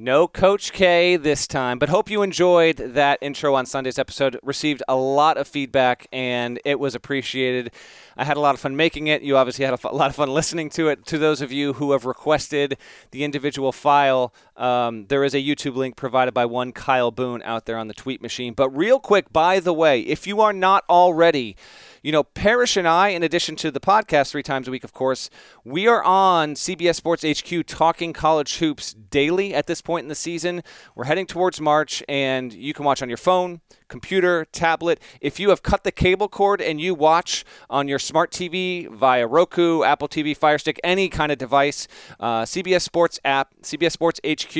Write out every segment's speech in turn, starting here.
No Coach K this time, but hope you enjoyed that intro on Sunday's episode. Received a lot of feedback and it was appreciated. I had a lot of fun making it. You obviously had a lot of fun listening to it. To those of you who have requested the individual file, um, there is a YouTube link provided by one Kyle Boone out there on the tweet machine. But real quick, by the way, if you are not already you know, Parrish and I, in addition to the podcast three times a week, of course, we are on CBS Sports HQ talking college hoops daily at this point in the season. We're heading towards March, and you can watch on your phone, computer, tablet. If you have cut the cable cord and you watch on your smart TV via Roku, Apple TV, Fire Stick, any kind of device, uh, CBS Sports app, CBS Sports HQ,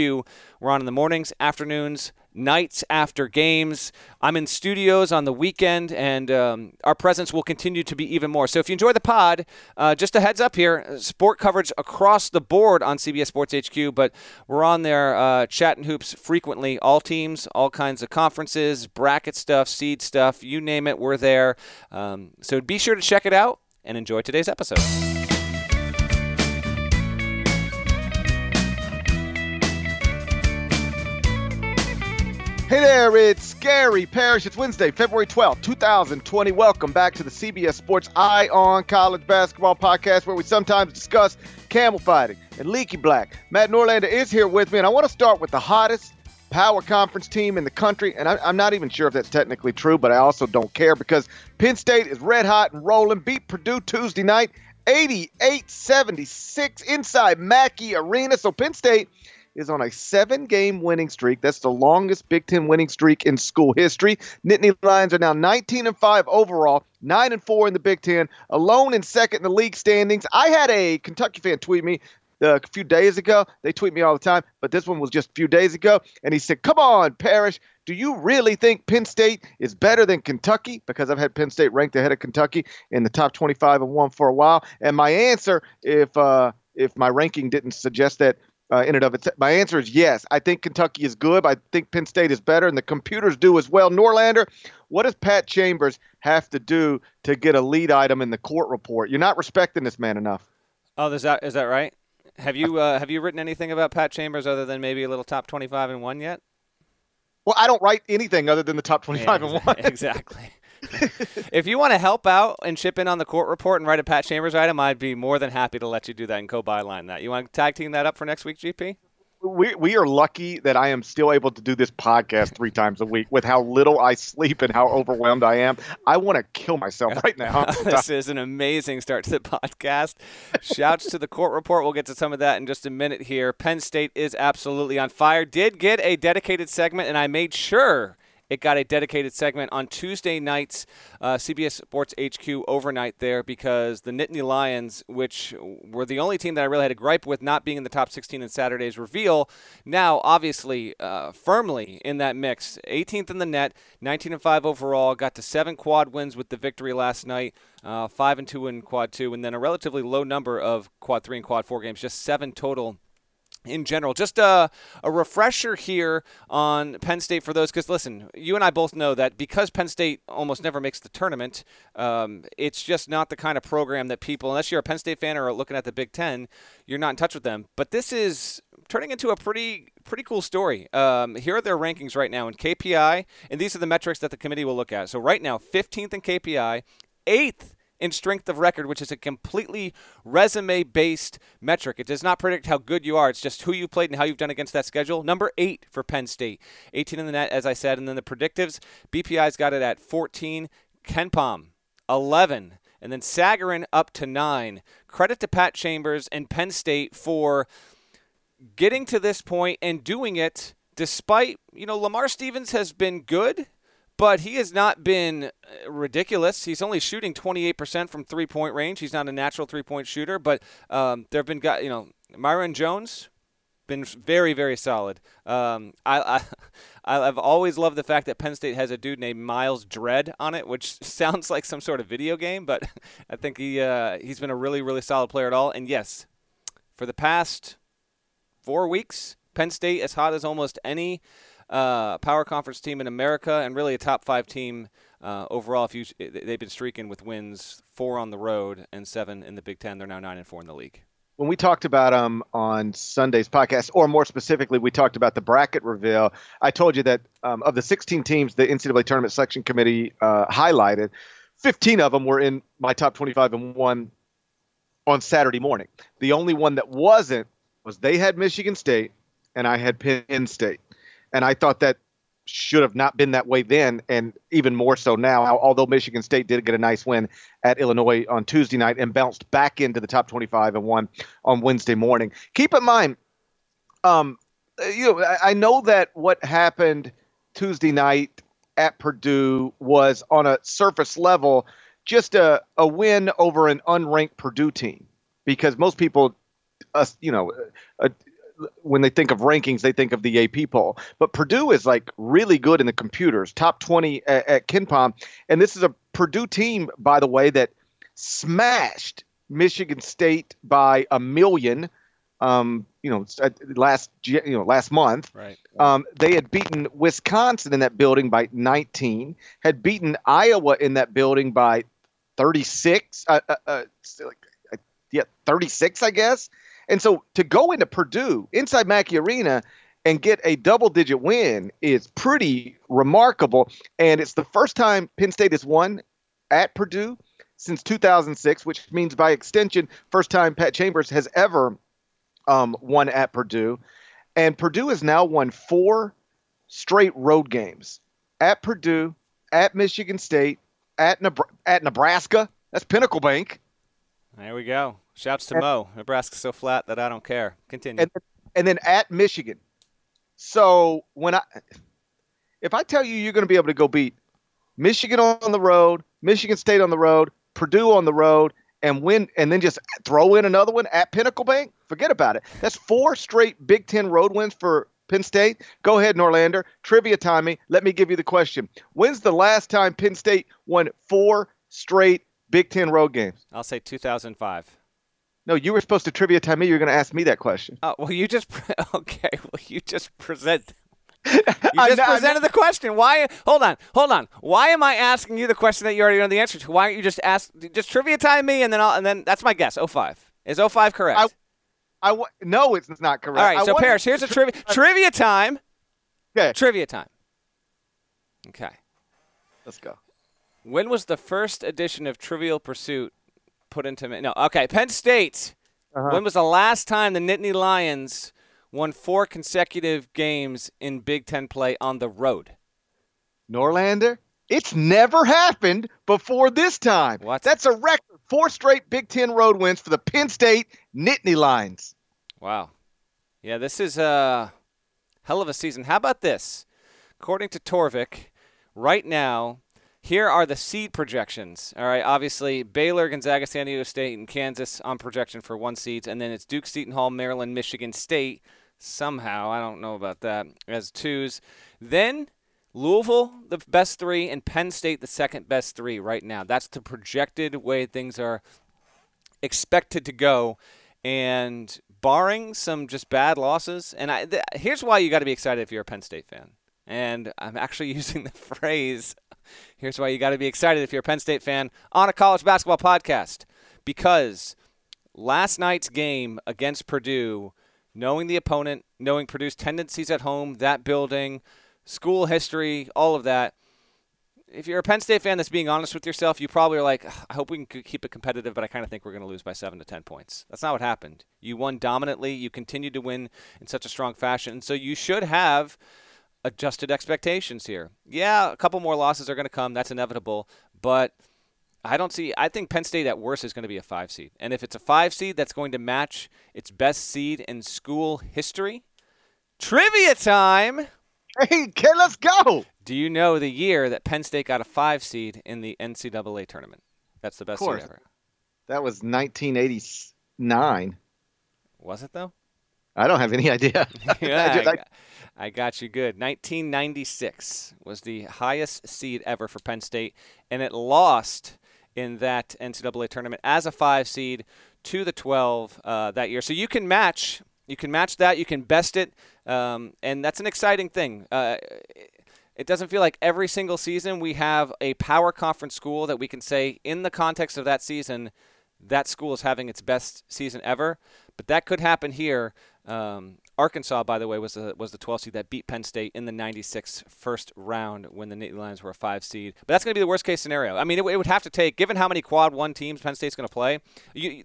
we're on in the mornings, afternoons, nights after games. I'm in studios on the weekend, and um, our presence will continue to be even more. So if you enjoy the pod, uh, just a heads up here sport coverage across the board on CBS Sports HQ, but we're on there uh, chatting hoops frequently. All teams, all kinds of conferences, bracket stuff, seed stuff, you name it, we're there. Um, so be sure to check it out and enjoy today's episode. Hey there, it's Gary Parrish. It's Wednesday, February 12th, 2020. Welcome back to the CBS Sports Eye on College Basketball podcast, where we sometimes discuss camel fighting and leaky black. Matt Norlander is here with me, and I want to start with the hottest power conference team in the country. And I, am not even sure if that's technically true, but I also don't care because Penn State is red hot and rolling, beat Purdue Tuesday night, 88 76 inside Mackey Arena. So Penn State is on a seven game winning streak. That's the longest Big Ten winning streak in school history. Nittany Lions are now 19 and 5 overall, 9 and 4 in the Big Ten, alone in second in the league standings. I had a Kentucky fan tweet me uh, a few days ago. They tweet me all the time, but this one was just a few days ago. And he said, Come on, Parrish. Do you really think Penn State is better than Kentucky? Because I've had Penn State ranked ahead of Kentucky in the top 25 and one for a while. And my answer, if uh, if my ranking didn't suggest that uh, in and of itself? My answer is yes. I think Kentucky is good. I think Penn State is better, and the computers do as well. Norlander, what does Pat Chambers have to do to get a lead item in the court report? You're not respecting this man enough. Oh, is that is that right? Have you uh, have you written anything about Pat Chambers other than maybe a little top twenty-five and one yet? Well, I don't write anything other than the top twenty-five yeah, and one. Exactly if you want to help out and chip in on the court report and write a Pat Chambers item, I'd be more than happy to let you do that and co byline that. You want to tag team that up for next week, GP? We, we are lucky that I am still able to do this podcast three times a week with how little I sleep and how overwhelmed I am. I want to kill myself right now. this is an amazing start to the podcast. Shouts to the court report. We'll get to some of that in just a minute here. Penn State is absolutely on fire. Did get a dedicated segment, and I made sure it got a dedicated segment on Tuesday nights, uh, CBS Sports HQ overnight there because the Nittany Lions, which were the only team that I really had a gripe with not being in the top 16 in Saturday's reveal, now obviously uh, firmly in that mix. 18th in the net, 19 and 5 overall, got to seven quad wins with the victory last night. Uh, five and two in quad two, and then a relatively low number of quad three and quad four games, just seven total in general. Just a, a refresher here on Penn State for those, because listen, you and I both know that because Penn State almost never makes the tournament, um, it's just not the kind of program that people, unless you're a Penn State fan or looking at the Big Ten, you're not in touch with them. But this is turning into a pretty pretty cool story. Um, here are their rankings right now in KPI, and these are the metrics that the committee will look at. So right now, 15th in KPI, eighth in strength of record, which is a completely resume based metric. It does not predict how good you are, it's just who you played and how you've done against that schedule. Number eight for Penn State, 18 in the net, as I said. And then the predictives, BPI's got it at 14, KenPom, 11. And then Sagarin up to nine. Credit to Pat Chambers and Penn State for getting to this point and doing it despite, you know, Lamar Stevens has been good but he has not been uh, ridiculous. He's only shooting 28% from three point range. He's not a natural three point shooter, but um, there have been guys, you know, Myreon Jones, been very, very solid. Um, I, I, I've always loved the fact that Penn State has a dude named Myles Dread on it, which sounds like some sort of video game, but I think he uh, he's been a really, really solid player at all. And yes, for the past four weeks, Penn State as hot as almost any uh, power conference team in America and really a top five team uh, overall. If you they've been streaking with wins four on the road and seven in the Big Ten. They're now nine and four in the league. when we talked about them on Sunday's podcast, or more specifically, we talked about the bracket reveal. I told you that um, of the 16 teams the NCAA tournament selection committee uh, highlighted, 15 of them were in my top 25 and one on Saturday morning. The only one that wasn't was they had Michigan State and I had Penn State. And I thought that should have not been that way then, and even more so now. Although Michigan State did get a nice win at Illinois on Tuesday night and bounced back into the top 25 and won on Wednesday morning. Keep in mind, um, you know, I know that what happened Tuesday night at Purdue was on a surface level just a, a win over an unranked Purdue team because most people, uh, you know, uh, when they think of rankings, they think of the AP poll. But Purdue is like really good in the computers, top 20 at, at KenPom. And this is a Purdue team, by the way, that smashed Michigan State by a million. Um, you know, last you know last month, right? Um, they had beaten Wisconsin in that building by 19, had beaten Iowa in that building by 36, uh, uh, uh, like, uh, yeah, 36, I guess. And so to go into Purdue inside Mackey Arena and get a double digit win is pretty remarkable. And it's the first time Penn State has won at Purdue since 2006, which means by extension, first time Pat Chambers has ever um, won at Purdue. And Purdue has now won four straight road games at Purdue, at Michigan State, at, at Nebraska. That's Pinnacle Bank. There we go. Shouts to and, Mo. Nebraska's so flat that I don't care. Continue. And, and then at Michigan. So when I, if I tell you you're going to be able to go beat Michigan on the road, Michigan State on the road, Purdue on the road, and win, and then just throw in another one at Pinnacle Bank, forget about it. That's four straight Big Ten road wins for Penn State. Go ahead, Norlander. Trivia time me. Let me give you the question. When's the last time Penn State won four straight Big Ten road games? I'll say 2005. No, you were supposed to trivia time me. You were going to ask me that question. Oh well, you just pre- okay. Well, you just present. You just presented the question. Why? Hold on, hold on. Why am I asking you the question that you already know the answer to? Why aren't you just ask? Just trivia time me, and then I'll, and then that's my guess. 05. Is 05 correct? I, I no, it's not correct. All right, so Paris, here's a trivia trivia time. Okay. Trivia time. Okay. Let's go. When was the first edition of Trivial Pursuit put into no? Okay, Penn State. Uh-huh. When was the last time the Nittany Lions won four consecutive games in Big Ten play on the road? Norlander, it's never happened before this time. What? That's a record. Four straight Big Ten road wins for the Penn State Nittany Lions. Wow. Yeah, this is a hell of a season. How about this? According to Torvik, right now here are the seed projections. All right, obviously Baylor, Gonzaga, San Diego State, and Kansas on projection for one seeds, and then it's Duke, Seton Hall, Maryland, Michigan State. Somehow, I don't know about that as twos. Then Louisville, the best three, and Penn State, the second best three right now. That's the projected way things are expected to go. And barring some just bad losses, and I, th- here's why you got to be excited if you're a Penn State fan. And I'm actually using the phrase Here's why you got to be excited if you're a Penn State fan on a college basketball podcast. Because last night's game against Purdue, knowing the opponent, knowing Purdue's tendencies at home, that building, school history, all of that, if you're a Penn State fan that's being honest with yourself, you probably are like, I hope we can keep it competitive, but I kind of think we're going to lose by seven to ten points. That's not what happened. You won dominantly. You continued to win in such a strong fashion. So you should have adjusted expectations here. Yeah, a couple more losses are going to come. That's inevitable. But I don't see. I think Penn State at worst is going to be a five seed. And if it's a five seed that's going to match its best seed in school history, trivia time. Hey, kid, let's go. Do you know the year that Penn State got a five seed in the NCAA tournament? That's the best seed ever. That was 1989. Was it though? I don't have any idea. yeah, I, just, I, I got you good. 1996 was the highest seed ever for Penn State, and it lost in that NCAA tournament as a five seed to the 12 uh, that year. So you can match. You can match that. You can best it, um, and that's an exciting thing. Uh, it doesn't feel like every single season we have a power conference school that we can say in the context of that season that school is having its best season ever But that could happen here. Um, Arkansas, by the way, was the was the 12 seed that beat Penn State in the 96 first round when the Nittany Lions were a five seed. But that's going to be the worst case scenario. I mean, it, it, would have to take, given how many quad one teams Penn State's going to play, you,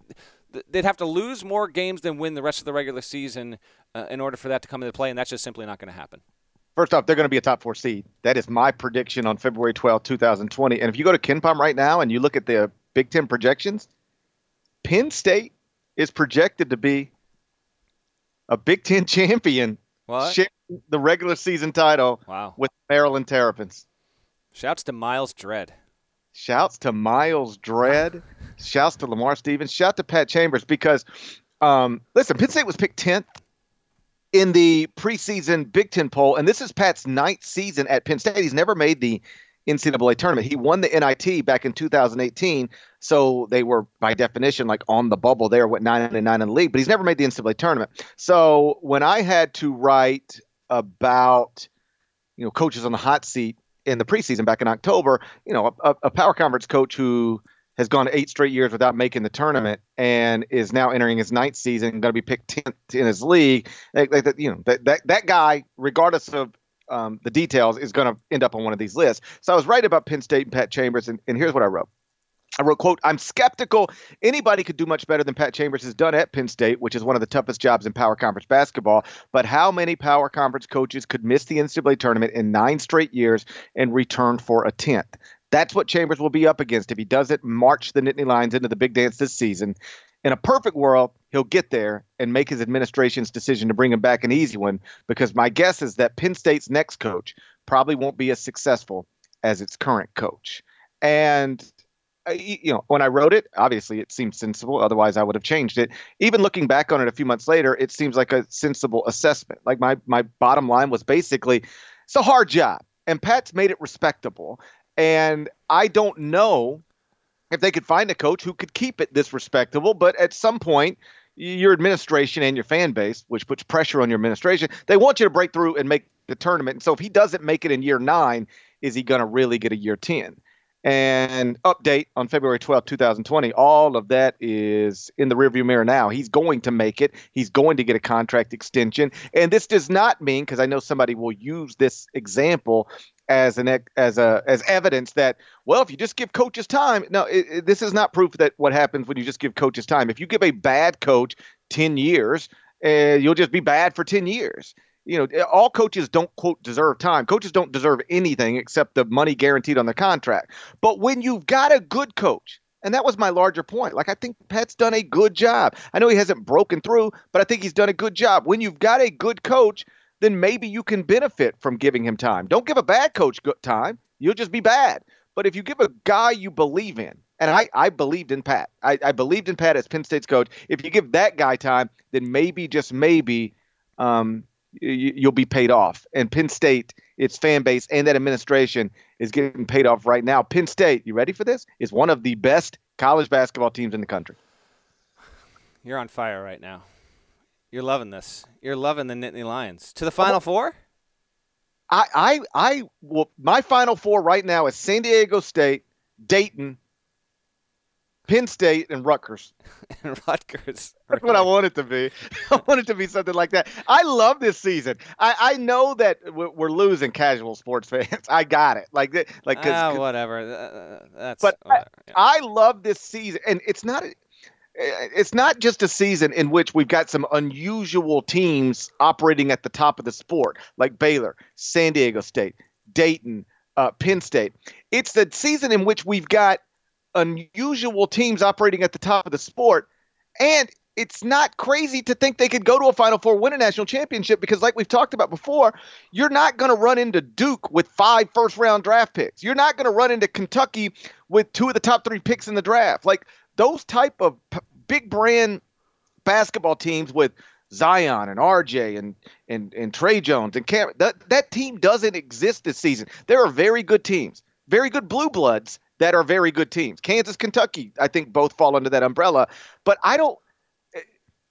they'd have to lose more games than win the rest of the regular season uh, in order for that to come into play, and that's just simply not going to happen. First off, they're going to be a top four seed. That is my prediction on February 12, 2020. And if you go to KenPom right now and you look at the Big Ten projections, Penn State is projected to be a Big Ten champion, sharing the regular season title wow. with Maryland Terrapins. Shouts to Myles Dread. Shouts to Myles Dread. Shouts to Lamar Stevens. Shout to Pat Chambers because, um, listen, Penn State was picked 10th in the preseason Big Ten poll, and this is Pat's ninth season at Penn State. He's never made the NCAA tournament. He won the NIT back in 2018, so they were by definition like on the bubble there, went nine and nine in the league. But he's never made the NCAA tournament. So when I had to write about you know coaches on the hot seat in the preseason back in October, you know a, a power conference coach who has gone eight straight years without making the tournament and is now entering his ninth season, going to be picked tenth in his league. Like, like you know, that, that that guy, regardless of um, the details, is going to end up on one of these lists. So I was right about Penn State and Pat Chambers, and, and here's what I wrote. I wrote, quote, I'm skeptical anybody could do much better than Pat Chambers has done at Penn State, which is one of the toughest jobs in power conference basketball. But how many power conference coaches could miss the NCAA tournament in nine straight years and return for a 10th? That's what Chambers will be up against if he doesn't march the Nittany Lions into the big dance this season. In a perfect world, he'll get there and make his administration's decision to bring him back an easy one because my guess is that Penn State's next coach probably won't be as successful as its current coach. And uh, you know, when I wrote it, obviously it seemed sensible. Otherwise, I would have changed it. Even looking back on it a few months later, it seems like a sensible assessment. Like my my bottom line was basically, it's a hard job, and Pat's made it respectable. And I don't know if they could find a coach who could keep it this respectable, but at some point, your administration and your fan base, which puts pressure on your administration, they want you to break through and make the tournament. And so if he doesn't make it in year nine, is he going to really get a year 10? And update on February 12, 2020, all of that is in the rearview mirror now. He's going to make it. He's going to get a contract extension. And this does not mean, because I know somebody will use this example as an as a as evidence that well if you just give coaches time no it, it, this is not proof that what happens when you just give coaches time if you give a bad coach 10 years uh, you'll just be bad for 10 years you know all coaches don't quote deserve time coaches don't deserve anything except the money guaranteed on the contract but when you've got a good coach and that was my larger point. Like, I think Pat's done a good job. I know he hasn't broken through, but I think he's done a good job. When you've got a good coach, then maybe you can benefit from giving him time. Don't give a bad coach time. You'll just be bad. But if you give a guy you believe in, and I, I believed in Pat. I, I believed in Pat as Penn State's coach. If you give that guy time, then maybe, just maybe, um, you, will be paid off. And Penn State, its fan base, and that administration is getting paid off right now. Penn State, you ready for this? Is one of the best college basketball teams in the country. You're on fire right now. You're loving this. You're loving the Nittany Lions to the Final Four. I, I, I, well, my Final Four right now is San Diego State, Dayton, Penn State, and Rutgers. and Rutgers. That's what I want it to be. I want it to be something like that. I love this season. I, I know that we're losing casual sports fans. I got it. Like, like, cause, ah, whatever. Uh, that's. But whatever. Yeah. I, I love this season, and it's not it's not just a season in which we've got some unusual teams operating at the top of the sport, like Baylor, San Diego State, Dayton, uh, Penn State. It's the season in which we've got unusual teams operating at the top of the sport, and it's not crazy to think they could go to a Final Four, win a national championship, because, like we've talked about before, you're not going to run into Duke with five first round draft picks. You're not going to run into Kentucky with two of the top three picks in the draft. Like, those type of p- big brand basketball teams with Zion and RJ and and and Tre Jones and Cam that that team doesn't exist this season. There are very good teams, very good blue bloods that are very good teams. Kansas, Kentucky, I think both fall under that umbrella. But I don't eh,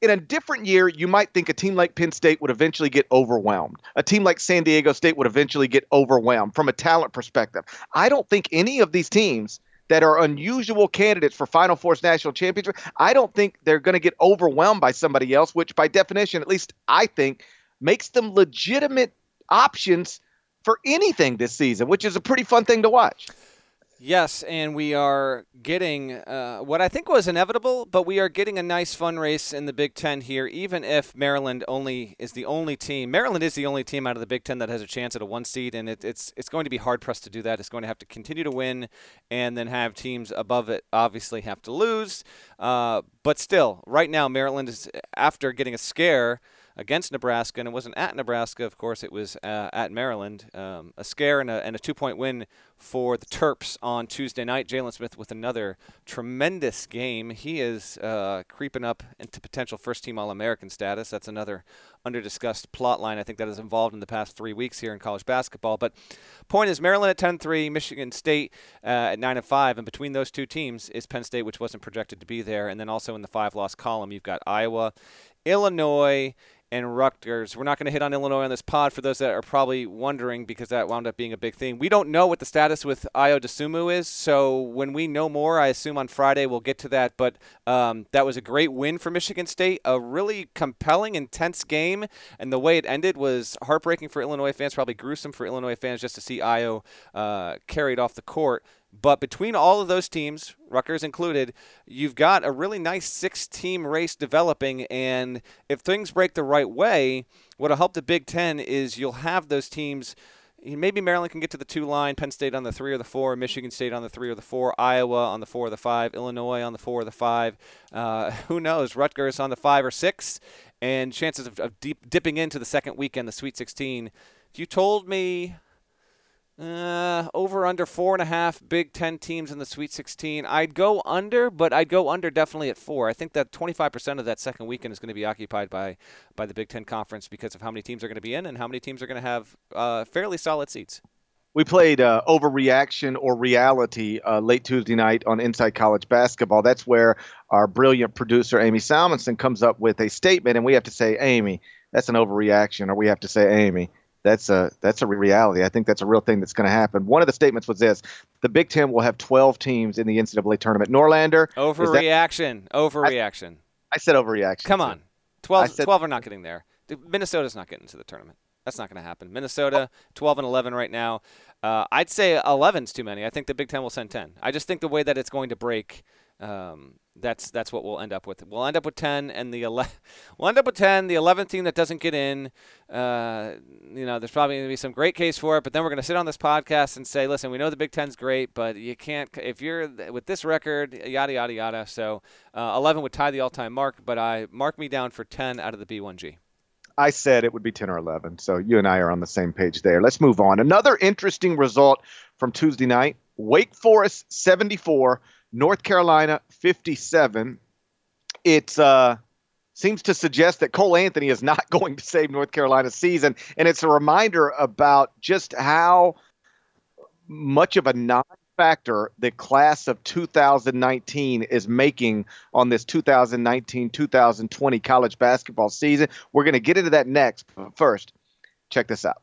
in a different year, you might think a team like Penn State would eventually get overwhelmed. A team like San Diego State would eventually get overwhelmed from a talent perspective. I don't think any of these teams that are unusual candidates for Final Four's national championship, I don't think they're going to get overwhelmed by somebody else, which by definition, at least I think, makes them legitimate options for anything this season, which is a pretty fun thing to watch. Yes, and we are getting uh, what I think was inevitable, but we are getting a nice fun race in the Big Ten here, even if Maryland only is the only team. Maryland is the only team out of the Big Ten that has a chance at a one seed, and it, it's it's going to be hard pressed to do that. It's going to have to continue to win, and then have teams above it obviously have to lose. Uh, but still, right now Maryland is after getting a scare against Nebraska, and it wasn't at Nebraska, of course, it was uh, at Maryland. Um, a scare and a, and a two point win for the Terps on Tuesday night. Jalen Smith with another tremendous game. He is uh, creeping up into potential first team All American status. That's another under discussed plot line I think that is involved in the past three weeks here in college basketball. But point is, Maryland at 10 3, Michigan State uh, at 9 and 5. And between those two teams is Penn State, which wasn't projected to be there. And then also in the five loss column, you've got Iowa, Illinois, and Rutgers. We're not going to hit on Illinois on this pod for those that are probably wondering because that wound up being a big thing. We don't know what the status with Ayo Dosunmu is, so when we know more, I assume on Friday we'll get to that. But um, that was a great win for Michigan State, a really compelling, intense game, and the way it ended was heartbreaking for Illinois fans, probably gruesome for Illinois fans just to see Ayo uh, carried off the court. But between all of those teams, Rutgers included, you've got a really nice six team race developing. And if things break the right way, what'll help the Big Ten is you'll have those teams. Maybe Maryland can get to the two line, Penn State on the three or the four, Michigan State on the three or the four, Iowa on the four or the five, Illinois on the four or the five. Uh, who knows? Rutgers on the five or six, and chances of, of deep, dipping into the second weekend, the Sweet 16. If you told me uh, over under four and a half Big Ten teams in the Sweet 16. I'd go under, but I'd go under definitely at four. I think that 25% of that second weekend is going to be occupied by by the Big Ten conference because of how many teams are going to be in and how many teams are going to have uh, fairly solid seats. We played uh, overreaction or reality uh, late Tuesday night on Inside College Basketball. That's where our brilliant producer Amy Salmonson comes up with a statement, and we have to say, Amy, that's an overreaction, or we have to say, Amy, that's a that's a reality. I think that's a real thing that's going to happen. One of the statements was this: the Big Ten will have 12 teams in the NCAA tournament. Norlander, overreaction, that, overreaction. I, I, said overreaction. Come on, 12, said, 12 are not getting there. Minnesota's not getting to the tournament. That's not going to happen. Minnesota, 12 and 11 right now. Uh, I'd say 11's too many. I think the Big Ten will send 10. I just think the way that it's going to break um, that's that's what we'll end up with. We'll end up with 10, and the ele- we'll end up with 10. The 11th team that doesn't get in, uh, you know, there's probably going to be some great case for it. But then we're going to sit on this podcast and say, listen, we know the Big Ten's great, but you can't if you're with this record, yada yada yada. So uh, 11 would tie the all-time mark, but I mark me down for 10 out of the B1G. I said it would be 10 or 11. So you and I are on the same page there. Let's move on. Another interesting result from Tuesday night: Wake Forest 74. North Carolina 57. It uh, seems to suggest that Cole Anthony is not going to save North Carolina's season. And it's a reminder about just how much of a non factor the class of 2019 is making on this 2019 2020 college basketball season. We're going to get into that next. But first, check this out.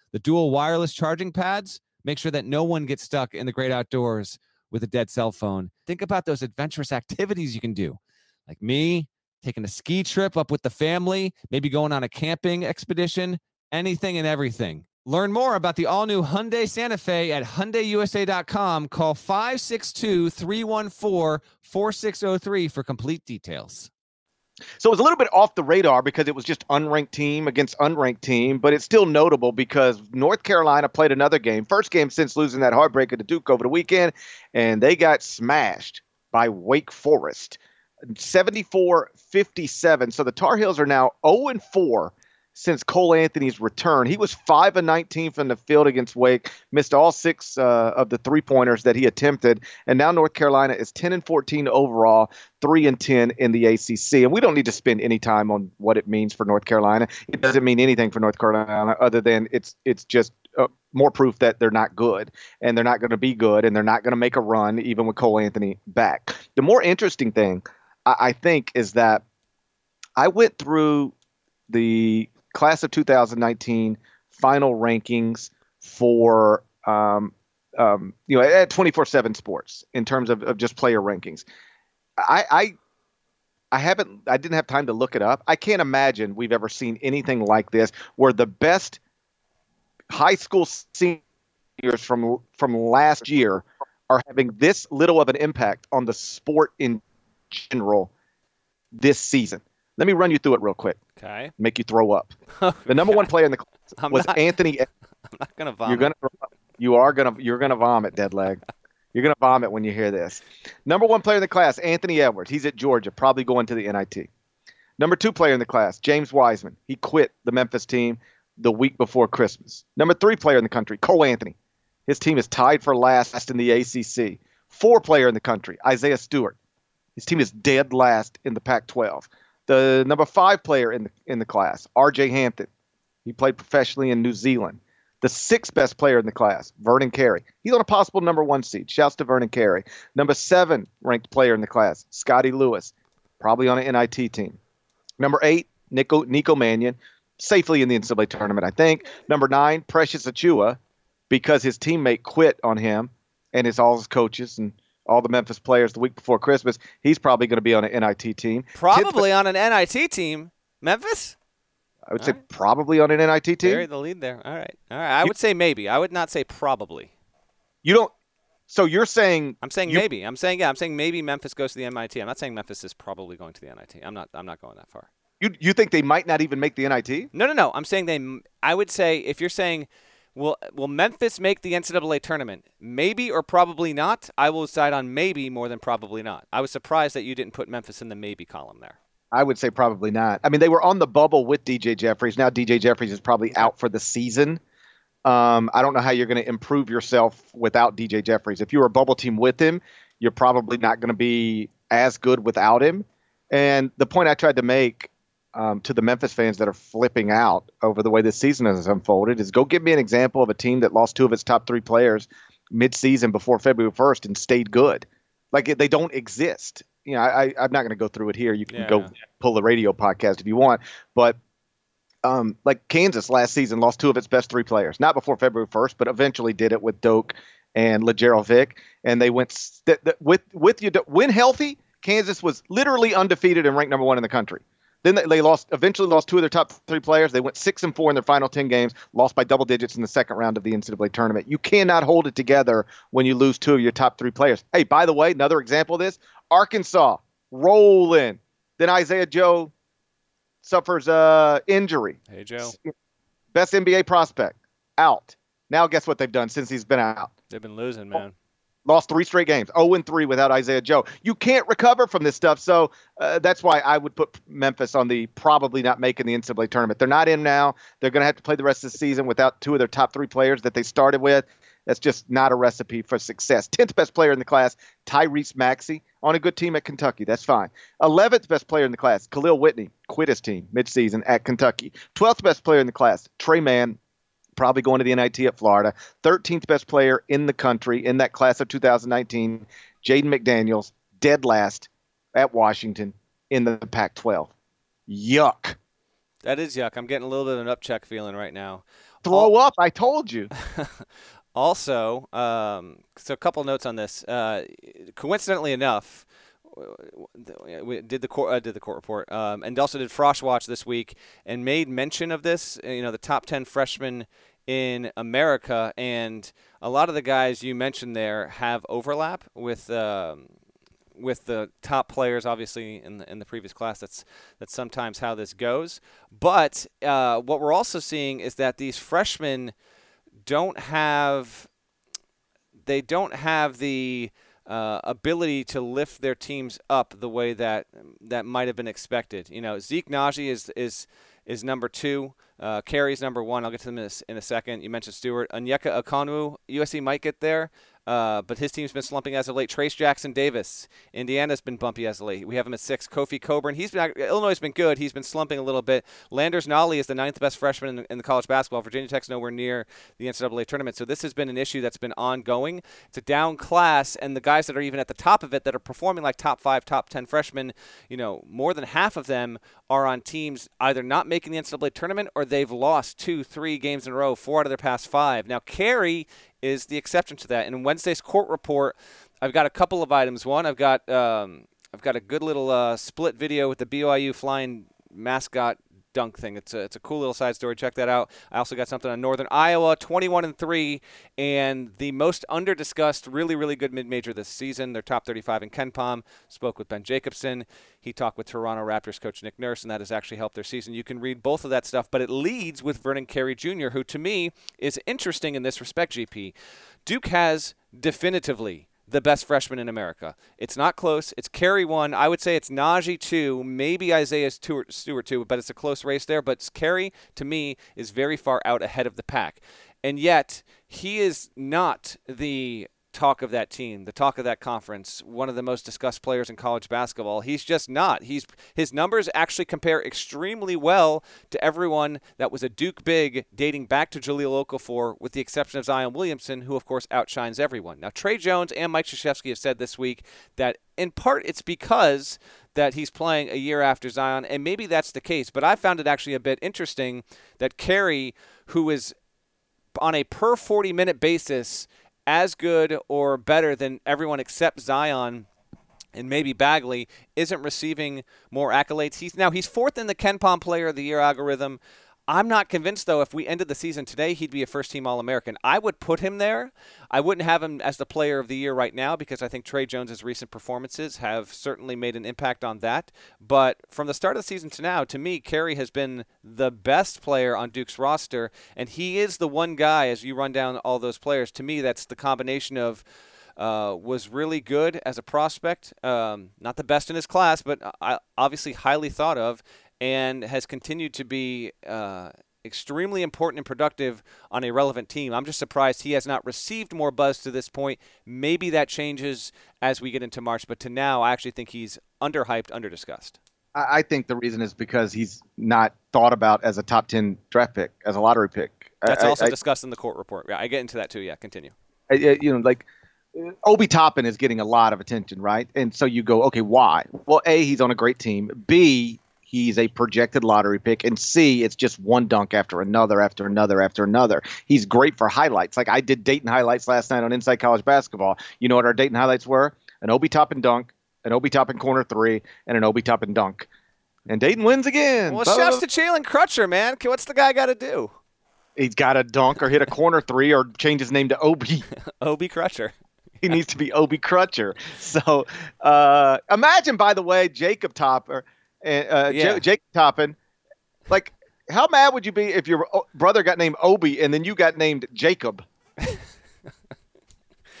The dual wireless charging pads make sure that no one gets stuck in the great outdoors with a dead cell phone. Think about those adventurous activities you can do, like me taking a ski trip up with the family, maybe going on a camping expedition, anything and everything. Learn more about the all-new Hyundai Santa Fe at hyundaiusa.com. Call 562-314-4603 for complete details. So it was a little bit off the radar because it was just unranked team against unranked team, but it's still notable because North Carolina played another game, first game since losing that heartbreaker to Duke over the weekend, and they got smashed by Wake Forest. 74-57. So the Tar Heels are now 0 4 since Cole Anthony's return. He was 5 and 19 from the field against Wake, missed all six uh, of the three pointers that he attempted, and now North Carolina is 10 and 14 overall, 3 and 10 in the ACC. And we don't need to spend any time on what it means for North Carolina. It doesn't mean anything for North Carolina other than it's it's just uh, more proof that they're not good and they're not going to be good and they're not going to make a run even with Cole Anthony back. The more interesting thing I, I think is that I went through the class of 2019 final rankings for um, um, you know at 24/7 Sports in terms of, of just player rankings. I, I I haven't I didn't have time to look it up. I can't imagine we've ever seen anything like this where the best high school seniors from from last year are having this little of an impact on the sport in general this season. Let me run you through it real quick. Okay. Make you throw up. The number one player in the class I'm was not- Anthony. I'm not going to vomit. You're gonna, you are gonna, you're gonna vomit, dead leg. You're gonna vomit when you hear this. Number one player in the class, Anthony Edwards. He's at Georgia, probably going to the NIT. Number two player in the class, James Wiseman. He quit the Memphis team the week before Christmas. Number three player in the country, Cole Anthony. His team is tied for last in the ACC. Four player in the country, Isaiah Stewart. His team is dead last in the Pac-12. The number five player in the in the class, R.J. Hampton. He played professionally in New Zealand. The sixth best player in the class, Vernon Carey. He's on a possible number one seed. Shouts to Vernon Carey. Number seven ranked player in the class, Scottie Lewis, probably on an NIT team. Number eight, Nico Nico Mannion, safely in the NCAA tournament, I think. Number nine, Precious Achiuwa, because his teammate quit on him and his all his coaches and all the Memphis players the week before Christmas. He's probably going to be on an NIT team. Probably on an NIT team. Memphis? I would say Alright. probably on an NIT team. Bury the lead there. All right. All right. I You- would say maybe. I would not say probably. You don't. So you're saying I'm saying You- maybe. I'm saying yeah. I'm saying maybe Memphis goes to the NIT. I'm not saying Memphis is probably going to the NIT. I'm not. I'm not going that far. you you think they might not even make the NIT? No, no, no. I'm saying they. I would say if you're saying, will will Memphis make the NCAA tournament? Maybe or probably not. I will decide on maybe more than probably not. I was surprised that you didn't put Memphis in the maybe column there. I would say probably not. I mean, they were on the bubble with DJ Jeffries. Now DJ Jeffries is probably out for the season. Um, I don't know how you're going to improve yourself without DJ Jeffries. If you were a bubble team with him, you're probably not going to be as good without him. And the point I tried to make um, to the Memphis fans that are flipping out over the way this season has unfolded is go give me an example of a team that lost two of its top three players mid-season before February 1st and stayed good. Like they don't exist. You know, I, I'm not going to go through it here. You can Yeah. go pull the radio podcast if you want, but um, like Kansas last season lost two of its best three players, not before February 1st, but eventually did it with Doak and Lagerald Vick, and they went s- th- th- with with you when healthy. Kansas was literally undefeated and ranked number one in the country. Then they, lost, eventually lost two of their top three players. They went six and four in their final ten games, lost by double digits in the second round of the NCAA tournament. You cannot hold it together when you lose two of your top three players. Hey, by the way, another example of this: Arkansas rolling. Then Isaiah Joe suffers uh, injury. Hey Joe, Best NBA prospect out. Now guess what they've done since he's been out? they've been losing, man. Lost three straight games, 0 and 3 without Isaiah Joe. You can't recover from this stuff. So uh, that's why I would put Memphis on the probably not making the NCAA tournament. They're not in now. They're going to have to play the rest of the season without two of their top three players that they started with. That's just not a recipe for success. 10th best player in the class, Tyrese Maxey, on a good team at Kentucky. That's fine. 11th best player in the class, Kahlil Whitney, quit his team midseason at Kentucky. 12th best player in the class, Tre Mann, probably going to the NIT at Florida. 13th best player in the country in that class of 2019, Jaden McDaniels, dead last at Washington in the Pac 12. Yuck. That is yuck. I'm getting a little bit of an upchuck feeling right now. Throw up. I told you. Also, um, so a couple notes on this. Uh, coincidentally enough, did the court, uh, did the court report, um, and also did Frosh Watch this week, and made mention of this. uh, You know, the top ten freshmen in America, and a lot of the guys you mentioned there have overlap with. Um, with the top players, obviously in the in the previous class, that's that's sometimes how this goes. But uh, what we're also seeing is that these freshmen don't have they don't have the uh, ability to lift their teams up the way that that might have been expected. You know, Zeke Nnaji is is is number two. Uh, Carey's number one. I'll get to them in a, in a second. You mentioned Stewart. Onyeka Okongwu. USC might get there. Uh, but his team's been slumping as of late. Trayce Jackson Davis, Indiana's been bumpy as of late. We have him at six. Kofi Cockburn, he's been Illinois has been good. He's been slumping a little bit. Landers Nolley is the ninth best freshman in, in, the college basketball. Virginia Tech's nowhere near the NCAA tournament, so this has been an issue that's been ongoing. It's a down class, and the guys that are even at the top of it that are performing like top five, top ten freshmen, you know, more than half of them are on teams either not making the NCAA tournament or they've lost two, three games in a row, four out of their past five. Now Carey is the exception to that. In Wednesday's court report, I've got a couple of items. One, I've got um, I've got a good little uh, split video with the BYU flying mascot dunk thing. It's a, it's a cool little side story. Check that out. I also got something on Northern Iowa, 21 and 3, and the most under discussed, really, really good mid major this season. They're top 35 in KenPom. Spoke with Ben Jacobson. He talked with Toronto Raptors coach Nick Nurse, and that has actually helped their season. You can read both of that stuff, but it leads with Vernon Carey Jr., who to me is interesting in this respect, GP. Duke has definitively the best freshman in America. It's not close. It's Carey one. I would say it's Nnaji two, maybe Isaiah Stewart two, but it's a close race there. But Carey, to me, is very far out ahead of the pack. And yet, he is not the talk of that team, the talk of that conference, one of the most discussed players in college basketball. He's just not. He's his numbers actually compare extremely well to everyone that was a Duke big dating back to Jahlil Okafor, with the exception of Zion Williamson, who of course outshines everyone. Now Tre Jones and Mike Krzyzewski have said this week that in part it's because that he's playing a year after Zion, and maybe that's the case. But I found it actually a bit interesting that Carey, who is on a per 40 minute basis as good or better than everyone except Zion and maybe Bagley isn't receiving more accolades. He's now he's fourth in the KenPom Player of the Year algorithm. I'm not convinced, though, if we ended the season today, he'd be a first team All American. I would put him there. I wouldn't have him as the player of the year right now because I think Tre Jones's recent performances have certainly made an impact on that. But from the start of the season to now, to me, Carey has been the best player on Duke's roster. And he is the one guy, as you run down all those players, to me, that's the combination of. Uh, was really good as a prospect. Um, not the best in his class, but uh, obviously highly thought of and has continued to be uh, extremely important and productive on a relevant team. I'm just surprised he has not received more buzz to this point. Maybe that changes as we get into March, but to now, I actually think he's underhyped, underdiscussed. I think the reason is because he's not thought about as a top 10 draft pick, as a lottery pick. That's I, also I, discussed in the court report. Yeah, I get into that too. Yeah, continue. I, you know, like Obi Toppin is getting a lot of attention, right? And so you go, okay, why? Well, A, he's on a great team. B, he's a projected lottery pick, and C, it's just one dunk after another, after another, after another. He's great for highlights. Like I did Dayton highlights last night on Inside College Basketball. You know what our Dayton highlights were? An Obi Toppin dunk, an Obi Toppin corner three, and an Obi Toppin dunk. And Dayton wins again. Well, shouts to Jalen Crutcher, man. What's the guy got to do? He's got to dunk or hit a corner three or change his name to Obi. Obi Crutcher. he needs to be Obi Crutcher. So uh, imagine, by the way, Jacob Toppin – and uh, yeah. J- Jake Toppin. Like, how mad would you be if your brother got named Obi and then you got named Jacob?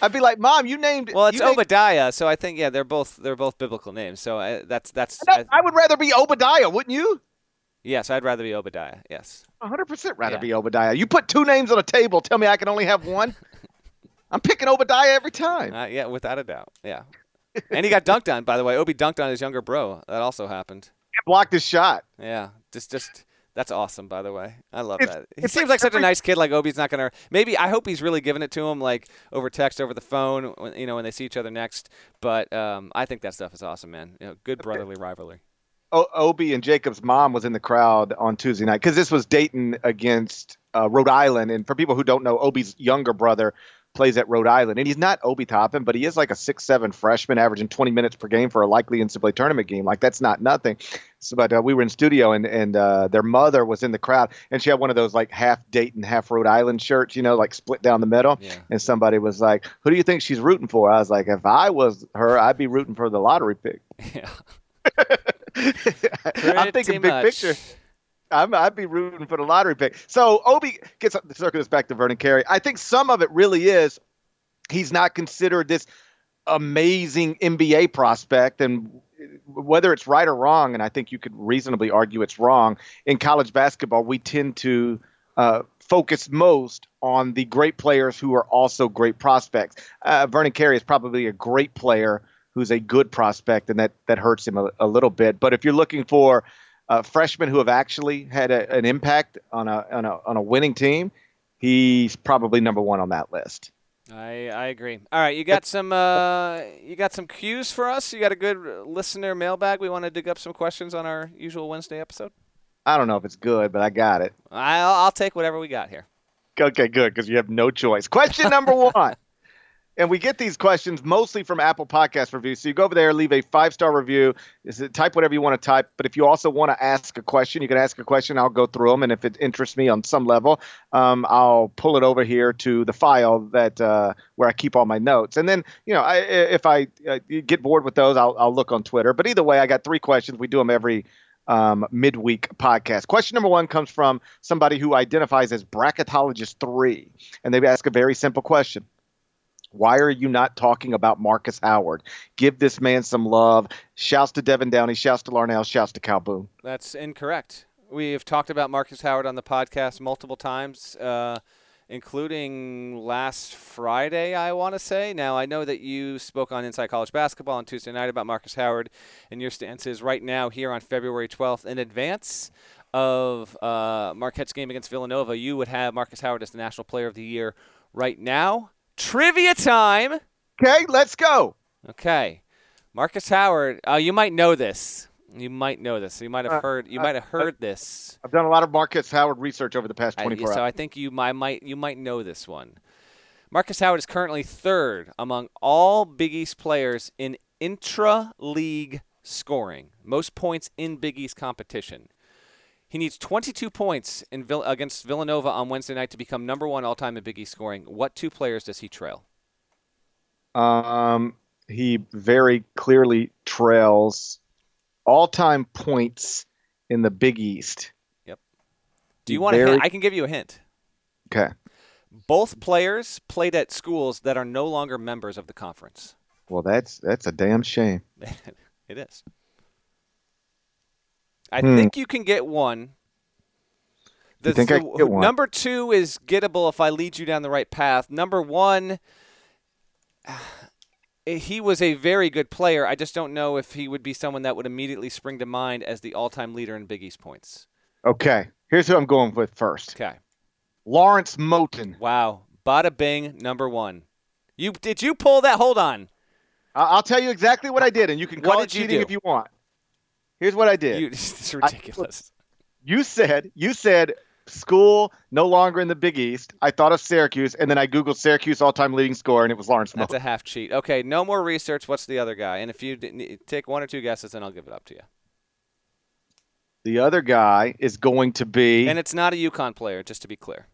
I'd be like, Mom, you named. Well, it's named- Obadiah, so I think yeah, they're both they're both biblical names. So I, uh, that's that's. I, I, would rather be Obadiah, wouldn't you? Yes, I'd rather be Obadiah. Yes. 100% rather yeah. be Obadiah. You put two names on a table, tell me I can only have one. I'm picking Obadiah every time. Uh, yeah, without a doubt. Yeah and he got dunked on, by the way. Obi dunked on his younger bro. That also happened. He blocked his shot. Yeah, just just that's awesome. By the way, I love it's, that. He seems like, such a nice kid. Like Obi's not gonna. Maybe I hope he's really giving it to him, like over text, over the phone. When, you know, when they see each other next. But um, I think that stuff is awesome, man. You know, good brotherly rivalry. O- Obi and Jacob's mom was in the crowd on Tuesday night because this was Dayton against uh, Rhode Island, and for people who don't know, Obi's younger brother plays at Rhode Island, and he's not Obi Toppin, but he is like a six seven freshman, averaging 20 minutes per game for a likely NCAA tournament game. Like that's not nothing. So, but uh, we were in studio, and and uh, their mother was in the crowd, and she had one of those like half Dayton, half Rhode Island shirts, you know, like split down the middle. Yeah. And somebody was like, "Who do you think she's rooting for?" I was like, "If I was her, I'd be rooting for the lottery pick." Yeah. I'm thinking big much. picture. I'm, I'd be rooting for the lottery pick. So Obi gets circle this back to Vernon Carey. I think some of it really is he's not considered this amazing NBA prospect, and whether it's right or wrong, and I think you could reasonably argue it's wrong. In college basketball, we tend to uh, focus most on the great players who are also great prospects. Uh, Vernon Carey is probably a great player who's a good prospect, and that that hurts him a, a little bit. But if you're looking for uh, freshmen who have actually had a, an impact on a, on a on a winning team, he's probably number one on that list. I, I agree. All right, you got some uh, you got some cues for us. You got a good listener mailbag. We want to dig up some questions on our usual Wednesday episode. I don't know if it's good, but I got it. I'll, I'll take whatever we got here. Okay, good, because you have no choice. Question number one. And we get these questions mostly from Apple Podcast reviews. So you go over there, leave a five star review. Type whatever you want to type? But if you also want to ask a question, you can ask a question. I'll go through them, and if it interests me on some level, um, I'll pull it over here to the file that uh, where I keep all my notes. And then you know, I, if I uh, get bored with those, I'll, I'll look on Twitter. But either way, I got three questions. We do them every um, midweek podcast. Question number one comes from somebody who identifies as bracketologist three, and they ask a very simple question. Why are you not talking about Marcus Howard? Give this man some love. Shouts to Devin Downey. Shouts to Larnell. Shouts to Cal Boone. That's incorrect. We've talked about Marcus Howard on the podcast multiple times, uh, including last Friday, I want to say. Now, I know that you spoke on Inside College Basketball on Tuesday night about Marcus Howard, and your stance is right now here on February 12th in advance of uh, Marquette's game against Villanova. You would have Marcus Howard as the National Player of the Year right now. Trivia time. Okay, let's go. Okay, Marcus Howard. Uh, you might know this. You might know this. You might have Uh, heard. You uh, might have uh, heard this. I've done a lot of Marcus Howard research over the past I, 24 so hours. I think you might, might you might know this one. Marcus Howard is currently third among all Big East players in intra-league scoring, most points in Big East competition. He needs 22 points in Vill- against Villanova on Wednesday night to become number one all-time in Big East scoring. What two players does he trail? Um, he very clearly trails all-time points in the Big East. Yep. Do you want to? Very- I can give you a hint. Okay. Both players played at schools that are no longer members of the conference. Well, that's that's a damn shame. it is. I Hmm. think you can get one. The, think I can get one? Number two is gettable if I lead you down the right path. Number one, he was a very good player. I just don't know if he would be someone that would immediately spring to mind as the all-time leader in Big East points. Okay. Here's who I'm going with first. Okay. Lawrence Moten. Wow. Bada bing, number one. You did you pull that? Hold on. I- I'll tell you exactly what I did, and you can call it cheating if you want. Here's what I did. You, it's ridiculous. you said you said school no longer in the Big East. I thought of Syracuse, and then I googled Syracuse all-time leading scorer, and it was Lawrence That's a half cheat. Okay, no more research. What's the other guy? And if you take one or two guesses, then I'll give it up to you. the other guy is going to be And it's not a UConn player, just to be clear.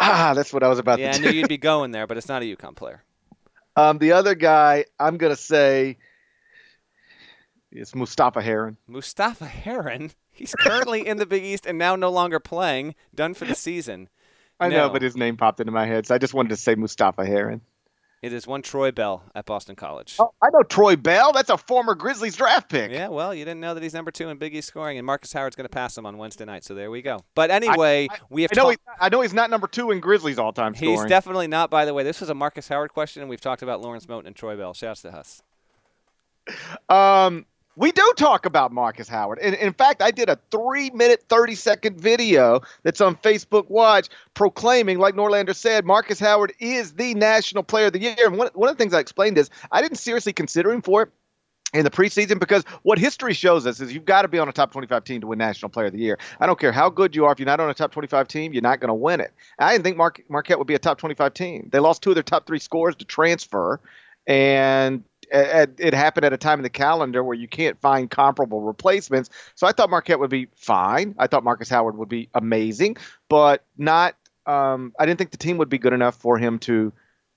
ah. That's what I was about Yeah, I knew do. you'd be going there, but it's not a UConn player. Um, the other guy, I'm gonna say, is Mustapha Heron. Mustapha Heron. He's currently in the Big East and now no longer playing. Done for the season. I know, but his name popped into my head, so I just wanted to say Mustapha Heron. It is one Troy Bell at Boston College. Oh, I know Troy Bell. That's a former Grizzlies draft pick. Yeah, well, you didn't know that he's number two in Big East scoring, and Marcus Howard's going to pass him on Wednesday night. So there we go. But anyway, we have I know, I know he's not number two in Grizzlies all-time scoring. He's definitely not. By the way, this was a Marcus Howard question, and we've talked about Lawrence Moten and Troy Bell. Shouts to us. Um, we do talk about Marcus Howard. And in fact, I did a three minute, 30 second video that's on Facebook Watch proclaiming, like Norlander said, Marcus Howard is the national player of the year. And one, one of the things I explained is I didn't seriously consider him for it in the preseason because what history shows us is you've got to be on a top 25 team to win National Player of the Year. I don't care how good you are. If you're not on a top 25 team, you're not going to win it. I didn't think Mar- Marquette would be a top 25 team. They lost two of their top three scores to transfer, and it happened at a time in the calendar where you can't find comparable replacements. So I thought Marquette would be fine. I thought Marcus Howard would be amazing, but not. Um, I didn't think the team would be good enough for him to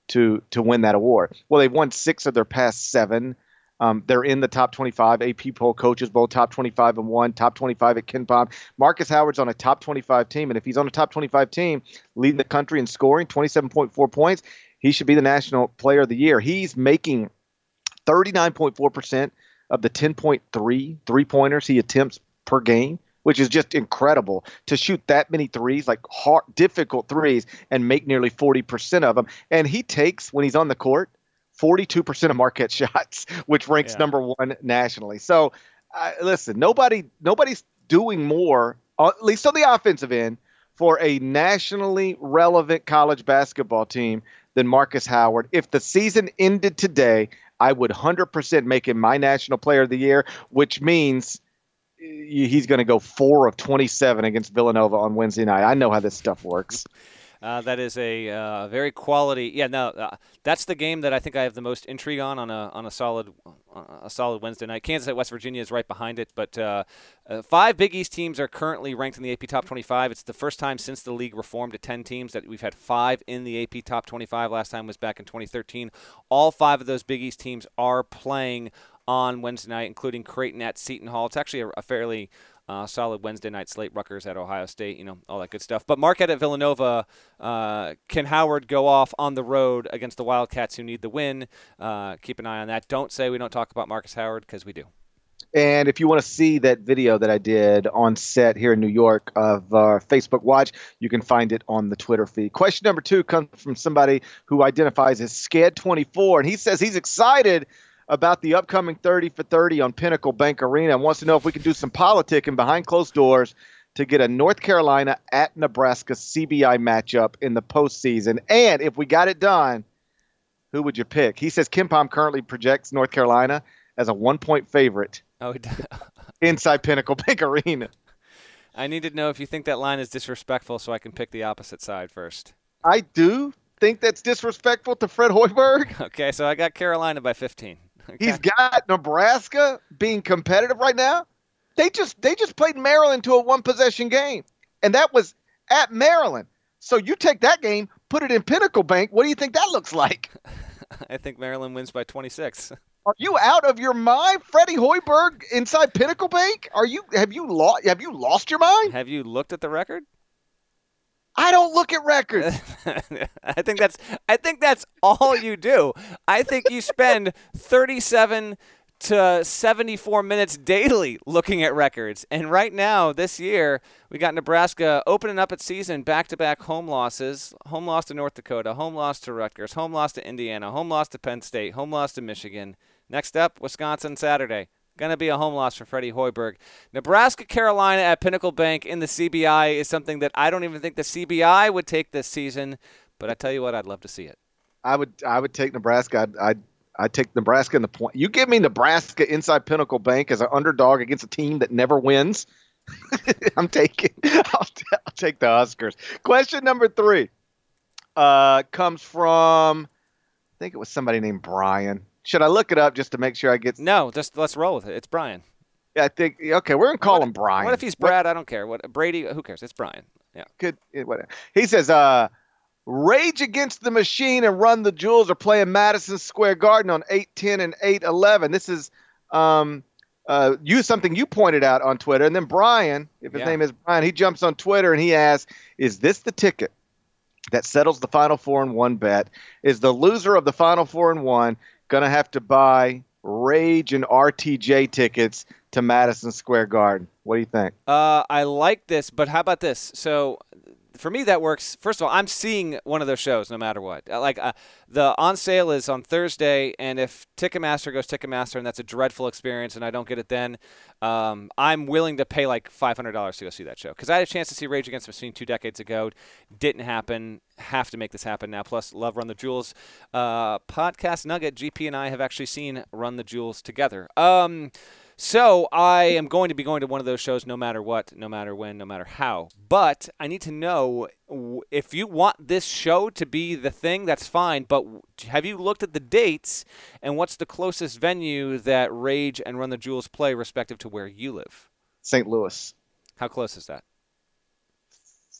to to win that award. Well, they've won six of their past seven. Um, they're in the top 25 AP poll coaches bowl, top 25 and one, top 25 at KenPom. Marcus Howard's on a top 25 team, and if he's on a top 25 team, leading the country in scoring, 27.4 points, he should be the national player of the year. He's making 39.4% of the 10.3 three pointers he attempts per game, which is just incredible to shoot that many threes, like hard, difficult threes, and make nearly 40% of them. And he takes, when he's on the court, 42% of Marquette shots, which ranks yeah. number one nationally. So, uh, listen, nobody, nobody's doing more, uh, at least on the offensive end, for a nationally relevant college basketball team than Marcus Howard. If the season ended today, I would 100% make him my national player of the year, which means he's going to go four of 27 against Villanova on Wednesday night. I know how this stuff works. Uh, that is a uh, very quality. Yeah, no, uh, that's the game that I think I have the most intrigue on on a on a solid a solid Wednesday night. Kansas at West Virginia is right behind it, but uh, uh, five Big East teams are currently ranked in the AP Top 25. It's the first time since the league reformed to 10 teams that we've had five in the AP Top 25. Last time was back in 2013. All five of those Big East teams are playing on Wednesday night, including Creighton at Seton Hall. It's actually a, a fairly uh, solid Wednesday night slate. Rutgers at Ohio State, you know, all that good stuff. But Marquette at Villanova. Uh, can Howard go off on the road against the Wildcats who need the win? Uh, keep an eye on that. Don't say we don't talk about Marcus Howard because we do. And if you want to see that video that I did on set here in New York of uh, Facebook Watch, you can find it on the Twitter feed. Question number two comes from somebody who identifies as Scad24, and he says he's excited about the upcoming 30 for 30 on Pinnacle Bank Arena and wants to know if we can do some politicking behind closed doors to get a North Carolina at Nebraska CBI matchup in the postseason. And if we got it done, who would you pick? He says KenPom currently projects North Carolina as a one point favorite oh, inside Pinnacle Bank Arena. I need to know if you think that line is disrespectful so I can pick the opposite side first. I do think that's disrespectful to Fred Hoiberg. Okay, so I got Carolina by 15. Okay. He's got Nebraska being competitive right now. They just they just played Maryland to a one possession game, and that was at Maryland. So you take that game, put it in Pinnacle Bank. What do you think that looks like? I think Maryland wins by 26. Are you out of your mind, Freddie Hoiberg inside Pinnacle Bank? Are you have you lost have you lost your mind? Have you looked at the record? I don't look at records. I think that's I think that's all you do. I think you spend 37 to 74 minutes daily looking at records. And right now, this year, we got Nebraska opening up its season back to back home losses home loss to North Dakota, home loss to Rutgers, home loss to Indiana, home loss to Penn State, home loss to Michigan. Next up, Wisconsin Saturday. Going to be a home loss for Freddie Hoiberg. Nebraska Carolina at Pinnacle Bank in the CBI is something that I don't even think the CBI would take this season, but I tell you what, I'd love to see it. I would I would take Nebraska. I'd, I'd I take Nebraska in the point. You give me Nebraska inside Pinnacle Bank as an underdog against a team that never wins. I'm taking. I'll, I'll, take the Huskers. Question number three uh, comes from. I think it was somebody named Brian. Should I look it up just to make sure I get? No, just let's roll with it. It's Brian. Yeah, I think okay. We're gonna call what, him Brian. What if he's Brad? What? I don't care. What Brady? Who cares? It's Brian. Yeah. Good. Whatever. He says, uh, Rage Against the Machine and Run the Jewels are playing Madison Square Garden on 8-10 and 8-11. This is um, uh, you something you pointed out on Twitter. And then Brian, if his yeah. name is Brian, he jumps on Twitter and he asks, Is this the ticket that settles the Final Four and one bet? Is the loser of the Final Four and one going to have to buy Rage and RTJ tickets to Madison Square Garden. What do you think? Uh, I like this, but how about this? So for me that works. First of all, I'm seeing one of those shows no matter what. Uh, Like uh, the on sale is on Thursday, and if Ticketmaster goes Ticketmaster, and that's a dreadful experience, and I don't get it then, um, I'm willing to pay like $500 to go see that show because I had a chance to see Rage Against the Machine two decades ago. Didn't happen. Have to make this happen now. Plus, love Run the Jewels uh, podcast nugget. GP and I have actually seen Run the Jewels together. Um, so I am going to be going to one of those shows no matter what, no matter when, no matter how. But I need to know if you want this show to be the thing, that's fine. But have you looked at the dates and what's the closest venue that Rage and Run the Jewels play, respective to where you live? St. Louis, How close is that?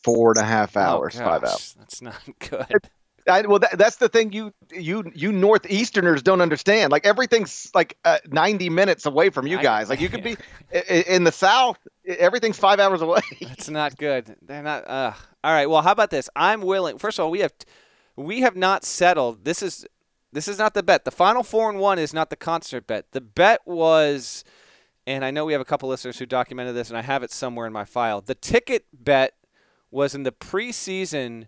four and a half Oh, hours, five hours. That's not good. I, well, that, that's the thing you you you northeasterners don't understand. Like everything's like uh, 90 minutes away from you guys. Like you could be in the south, everything's five hours away. That's not good. They're not. Uh, all right. Well, how about this? I'm willing. First of all, we have we have not settled. This is this is not the bet. The final four and one is not the concert bet. The bet was, and I know we have a couple listeners who documented this, and I have it somewhere in my file. The ticket bet was in the preseason.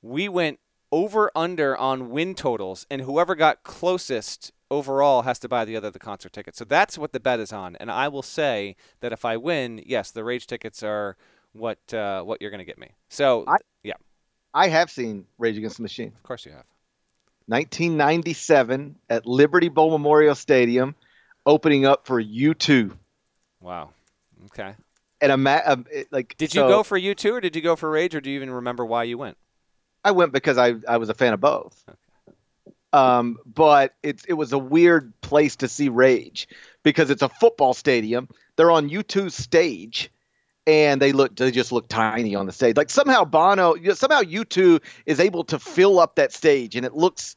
We went over under on win totals, and whoever got closest overall has to buy the other the concert ticket. So that's what the bet is on. And I will say that if I win, yes, the rage tickets are what uh, what you're going to get me. So I- yeah, I have seen Rage Against the Machine. of course you have. 1997 at Liberty Bowl Memorial Stadium, opening up for U2. Wow. Okay. And a ma- um, it- like Did you so go for U2, or did you go for Rage, or do you even remember why you went? I went because I I was a fan of both. Um, but it it was a weird place to see Rage because it's a football stadium. They're on U2's stage, and they look they just look tiny on the stage. Like somehow Bono somehow U2 is able to fill up that stage, and it looks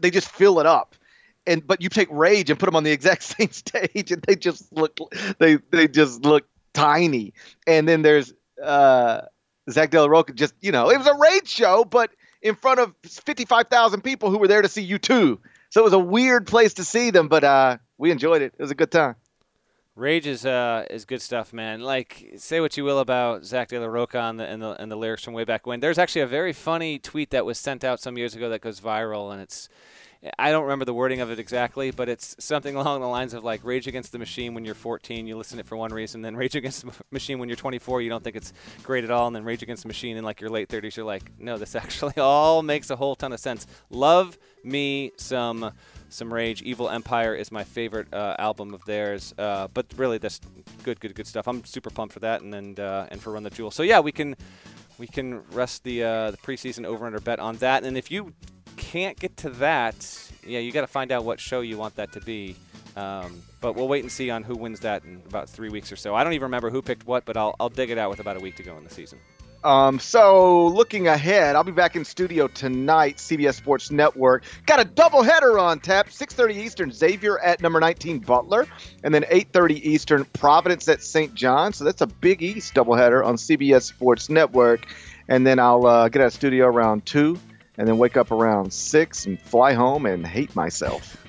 they just fill it up. And but you take Rage and put them on the exact same stage, and they just look they they just look tiny. And then there's uh Zack de la Rocha just, you know, it was a rage show, but in front of 55,000 people who were there to see U2. So it was a weird place to see them, but uh, we enjoyed it. It was a good time. Rage is uh is good stuff, man. Like say what you will about Zack de la Rocha and the, and the and the lyrics from way back when. There's actually a very funny tweet that was sent out some years ago that goes viral, and it's I don't remember the wording of it exactly, but it's something along the lines of like Rage Against the Machine when you're 14, you listen to it for one reason, then Rage Against the Machine when you're 24, you don't think it's great at all, and then Rage Against the Machine in like your late 30s, you're like, no, this actually all makes a whole ton of sense. Love me some some Rage. Evil Empire is my favorite uh, album of theirs, uh, but really this good, good, good stuff. I'm super pumped for that, and then uh, and for Run the Jewel. So yeah, we can we can rest the uh, the preseason over under bet on that. And if you can't get to that, yeah, you got to find out what show you want that to be. Um, but we'll wait and see on who wins that in about three weeks or so. I don't even remember who picked what, but I'll, I'll dig it out with about a week to go in the season. Um, so looking ahead, I'll be back in studio tonight, CBS Sports Network. Got a doubleheader on tap, 6:30 Eastern, Xavier at number 19 Butler, and then 8:30 Eastern, Providence at St. John. So that's a Big East doubleheader on CBS Sports Network. And then I'll uh, get out of studio around two, and then wake up around six and fly home and hate myself.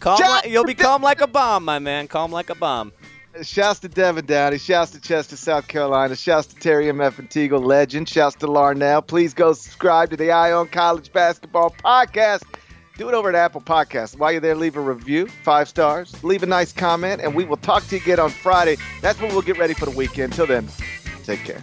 Calm you'll be calm like a bomb, my man. Calm like a bomb. Shouts to Devin Downey. Shouts to Chester, South Carolina. Shouts to Terry M.F. and Teagle Legend. Shouts to Larnell. Please go subscribe to the Eye on College Basketball Podcast. Do it over at Apple Podcasts. While you're there, leave a review, five stars, leave a nice comment, and we will talk to you again on Friday. That's when we'll get ready for the weekend. Till then, take care.